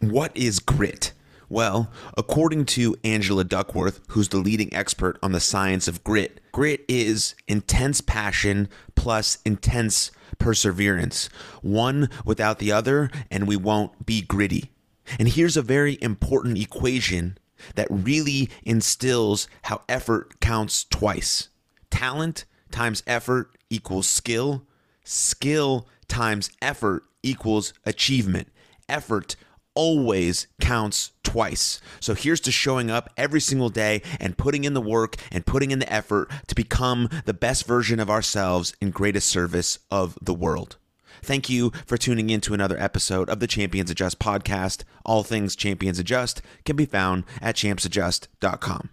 What is grit? Well, according to Angela Duckworth, who's the leading expert on the science of grit, grit is intense passion plus intense perseverance. One without the other, and we won't be gritty. And here's a very important equation that really instills how effort counts twice talent times effort equals skill, skill times effort equals achievement. Effort always counts twice. So here's to showing up every single day and putting in the work and putting in the effort to become the best version of ourselves in greatest service of the world. Thank you for tuning in to another episode of the Champions Adjust podcast. All things Champions Adjust can be found at champsadjust.com.